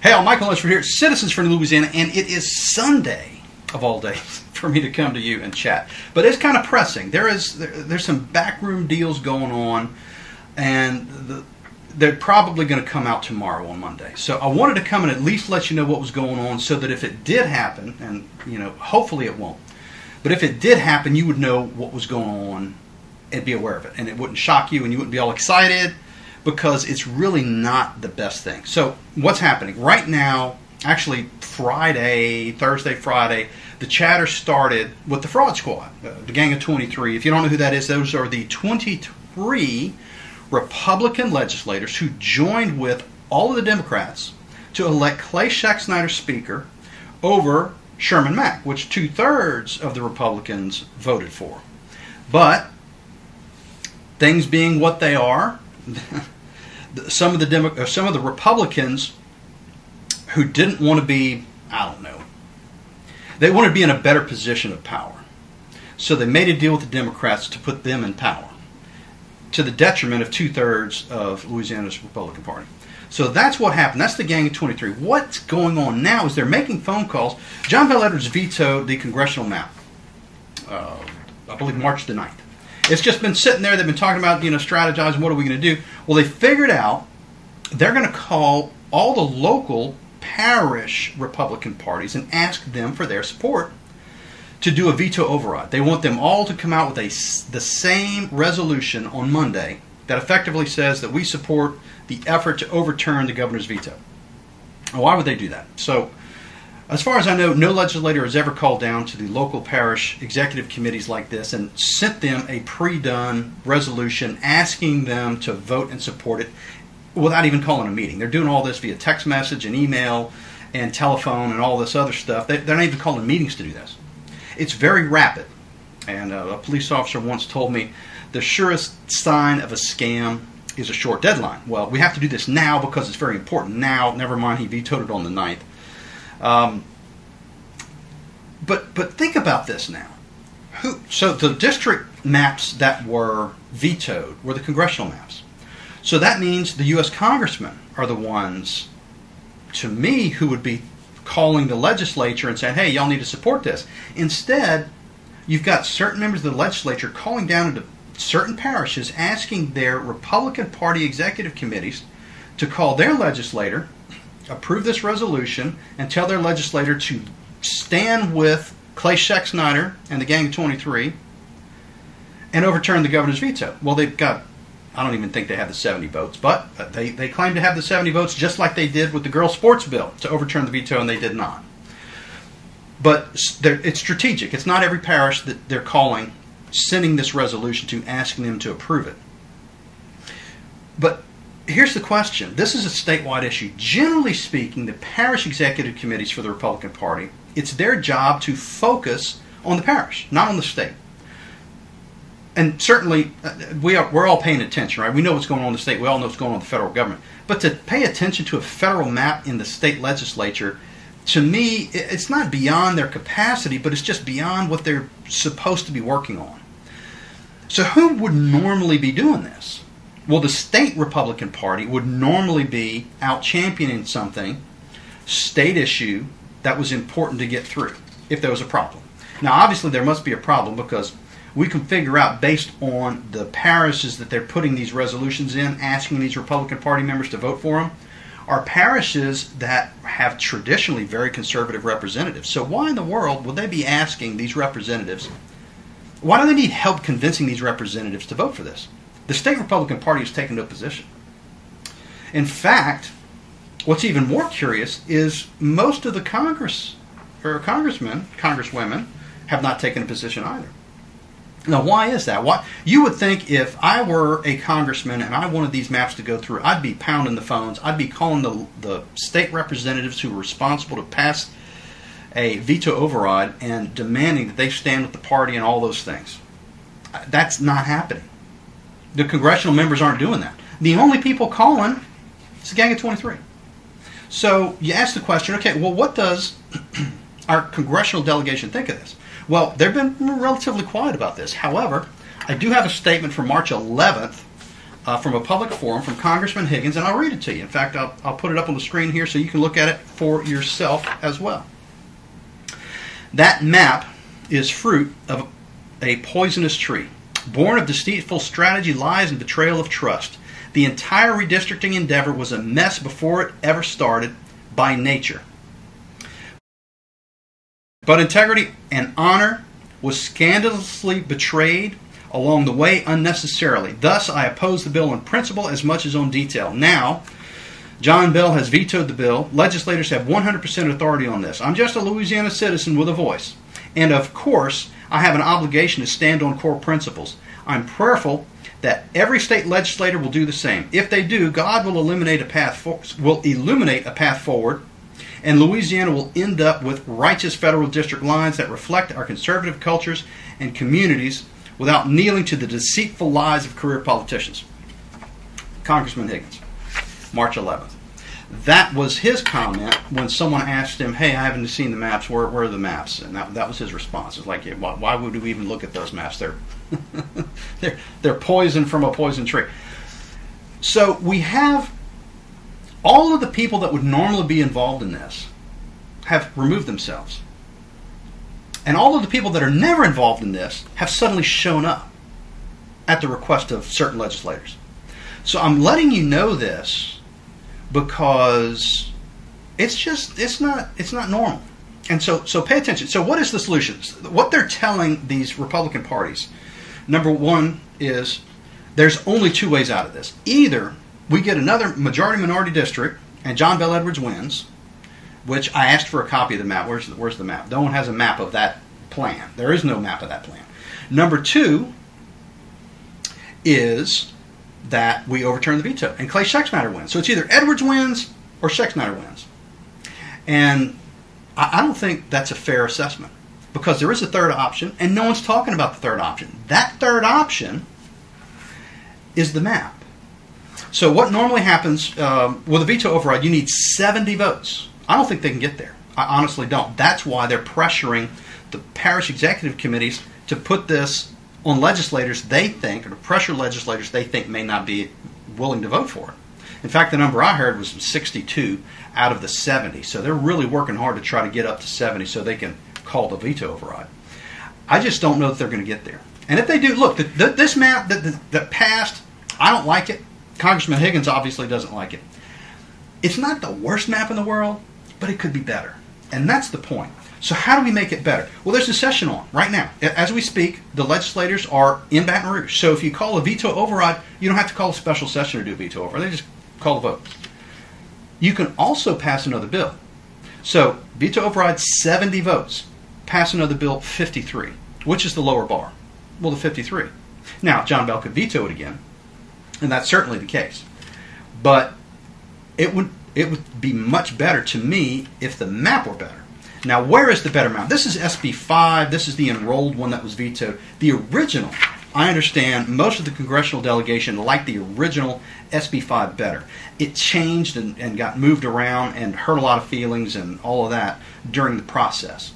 Hey, I'm Michael Lunsford here, Citizens for Louisiana, and it is Sunday of all days for me to come to you and chat. But it's kind of pressing. There is there, there's some backroom deals going on, and the, they're probably going to come out tomorrow on Monday. So I wanted to come and at least let you know what was going on, so that if it did happen, and you know, hopefully it won't, but if it did happen, you would know what was going on and be aware of it, and it wouldn't shock you, and you wouldn't be all excited because it's really not the best thing. So, what's happening right now? Actually, Friday, Thursday, Friday, the chatter started with the Fraud Squad, uh, the Gang of 23. If you don't know who that is, those are the 23 Republican legislators who joined with all of the Democrats to elect Clay Schexnayder Speaker over Sherman Mack, which two thirds of the Republicans voted for. But things being what they are, some of the Demo- uh, some of the Republicans who didn't want to be, I don't know, they wanted to be in a better position of power. So they made a deal with the Democrats to put them in power, to the detriment of two thirds of Louisiana's Republican Party. So that's what happened. That's the Gang of 23. What's going on now is they're making phone calls. John Bel Edwards vetoed the congressional map, uh, I believe March the 9th. It's just been sitting there. They've been talking about, you know, strategizing. What are we going to do? Well, they figured out they're going to call all the local parish Republican parties and ask them for their support to do a veto override. They want them all to come out with a, the same resolution on Monday that effectively says that we support the effort to overturn the governor's veto. Why would they do that? So as far as I know, no legislator has ever called down to the local parish executive committees like this and sent them a pre done resolution asking them to vote and support it without even calling a meeting. They're doing all this via text message and email and telephone and all this other stuff. They, are not even calling meetings to do this. It's very rapid. And uh, a police officer once told me the surest sign of a scam is a short deadline. Well, we have to do this now because it's very important now. Never mind, he vetoed it on the 9th. Um, but but think about this now. Who, so the district maps that were vetoed were the congressional maps. So that means the U.S. congressmen are the ones, to me, who would be calling the legislature and saying, "Hey, y'all need to support this." Instead, you've got certain members of the legislature calling down into certain parishes asking their Republican Party executive committees to call their legislator approve this resolution and tell their legislator to stand with Clay Schexnayder and the Gang of 23 and overturn the governor's veto. Well, they've got, I don't even think they have the 70 votes, but they, they claim to have the 70 votes just like they did with the girls' sports bill to overturn the veto, and they did not. But it's strategic. It's not every parish that they're calling, sending this resolution to, asking them to approve it. But here's the question this is a statewide issue. Generally speaking, the parish executive committees for the Republican Party, it's their job to focus on the parish, not on the state. And certainly, uh, we are, we're all paying attention, right? We know what's going on in the state. We all know what's going on in the federal government. But to pay attention to a federal map in the state legislature, to me, it's not beyond their capacity, but it's just beyond what they're supposed to be working on. So, who would normally be doing this? Well, the state Republican Party would normally be out championing something, state issue, that was important to get through if there was a problem. Now, obviously, there must be a problem because we can figure out based on the parishes that they're putting these resolutions in, asking these Republican Party members to vote for them, are parishes that have traditionally very conservative representatives. So, why in the world would they be asking these representatives? Why do they need help convincing these representatives to vote for this? The state Republican Party has taken no position. In fact, what's even more curious is most of the Congress or congressmen, congresswomen, have not taken a position either. Now, why is that? Why you would think if I were a congressman and I wanted these maps to go through, I'd be pounding the phones. I'd be calling the the state representatives who are responsible to pass a veto override and demanding that they stand with the party and all those things. That's not happening. The congressional members aren't doing that. The only people calling is the Gang of 23. So you ask the question, okay, well, what does our congressional delegation think of this? Well, they've been relatively quiet about this. However, I do have a statement from March 11th uh, from a public forum from Congressman Higgins, and I'll read it to you. In fact, I'll, I'll put it up on the screen here so you can look at it for yourself as well. That map is fruit of a poisonous tree, born of deceitful strategy, lies, and betrayal of trust. The entire redistricting endeavor was a mess before it ever started by nature. But integrity and honor was scandalously betrayed along the way unnecessarily. Thus, I oppose the bill in principle as much as on detail. Now, John Bel has vetoed the bill. Legislators have 100% authority on this. I'm just a Louisiana citizen with a voice. And of course, I have an obligation to stand on core principles. I'm prayerful that every state legislator will do the same. If they do, God will eliminate a path for, will illuminate a path forward, and Louisiana will end up with righteous federal district lines that reflect our conservative cultures and communities without kneeling to the deceitful lies of career politicians. Congressman Higgins, March 11th. That was his comment when someone asked him, "Hey, I haven't seen the maps. Where, where are the maps?" And that, that was his response. It's like, why, why would we even look at those maps? They're they're they're poison from a poison tree. So we have all of the people that would normally be involved in this have removed themselves. And all of the people that are never involved in this have suddenly shown up at the request of certain legislators. So I'm letting you know this because it's just it's not it's not normal. And so so pay attention. So what is the solution? What they're telling these Republican parties, number one is there's only two ways out of this. Either we get another majority minority district and John Bel Edwards wins, which I asked for a copy of the map. Where's the, where's the map? No one has a map of that plan. There is no map of that plan. Number two is that we overturn the veto and Clay Schexnayder wins. So it's either Edwards wins or Schexnayder wins. And I, I don't think that's a fair assessment because there is a third option and no one's talking about the third option. That third option is the map. So what normally happens um, with a veto override, you need 70 votes. I don't think they can get there. I honestly don't. That's why they're pressuring the parish executive committees to put this on legislators they think, or to pressure legislators they think may not be willing to vote for it. In fact, the number I heard was 62 out of the 70. So they're really working hard to try to get up to 70 so they can call the veto override. I just don't know that they're going to get there. And if they do, look, the, the, this map that, that passed, I don't like it. Congressman Higgins obviously doesn't like it. It's not the worst map in the world, but it could be better. And that's the point. So how do we make it better? Well, there's a session on right now. As we speak, the legislators are in Baton Rouge. So if you call a veto override, you don't have to call a special session to do a veto override. They just call a vote. You can also pass another bill. So veto override 70 votes. Pass another bill 53. Which is the lower bar? Well, the 53. Now, John Bel could veto it again, and that's certainly the case. But it would it would be much better to me if the map were better. Now, where is the better map? This is SB 5. This is the enrolled one that was vetoed. The original, I understand most of the congressional delegation liked the original SB 5 better. It changed and, and got moved around and hurt a lot of feelings and all of that during the process.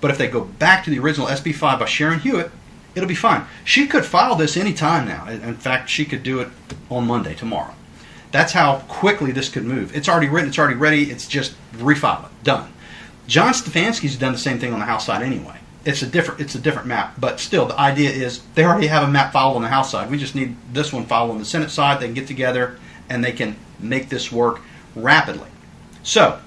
But if they go back to the original SB 5 by Sharon Hewitt, it'll be fine. She could file this any time now. In fact, she could do it on Monday, tomorrow. That's how quickly this could move. It's already written, it's already ready, it's just refile it. Done. John Stefanski's done the same thing on the House side anyway. It's a different it's a different map, but still the idea is they already have a map filed on the House side. We just need this one filed on the Senate side. They can get together and they can make this work rapidly. So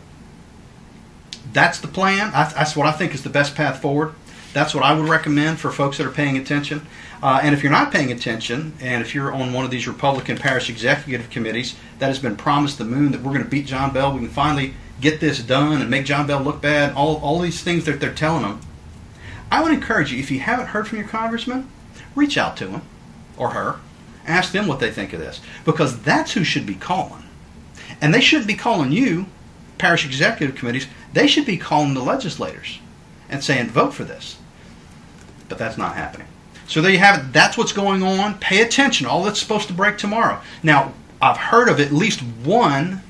that's the plan. That's what I think is the best path forward. That's what I would recommend for folks that are paying attention. Uh, and if you're not paying attention, and if you're on one of these Republican parish executive committees that has been promised the moon that we're going to beat John Bel, we can finally get this done and make John Bel look bad, all, all these things that they're telling them, I would encourage you, if you haven't heard from your congressman, reach out to him or her, ask them what they think of this, because that's who should be calling. And they shouldn't be calling you, parish executive committees, they should be calling the legislators and saying, vote for this. But that's not happening. So there you have it. That's what's going on. Pay attention. All that's supposed to break tomorrow. Now, I've heard of at least one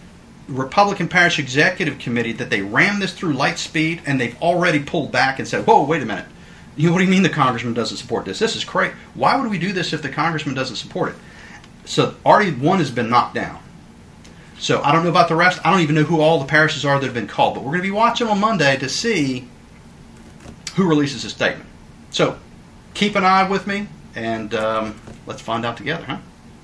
Republican Parish Executive Committee that they ran this through light speed and they've already pulled back and said, whoa, wait a minute. You know, what do you mean the congressman doesn't support this? This is crazy. Why would we do this if the congressman doesn't support it? So already one has been knocked down. So I don't know about the rest. I don't even know who all the parishes are that have been called, but we're going to be watching on Monday to see who releases a statement. So keep an eye with me, and um, let's find out together, huh?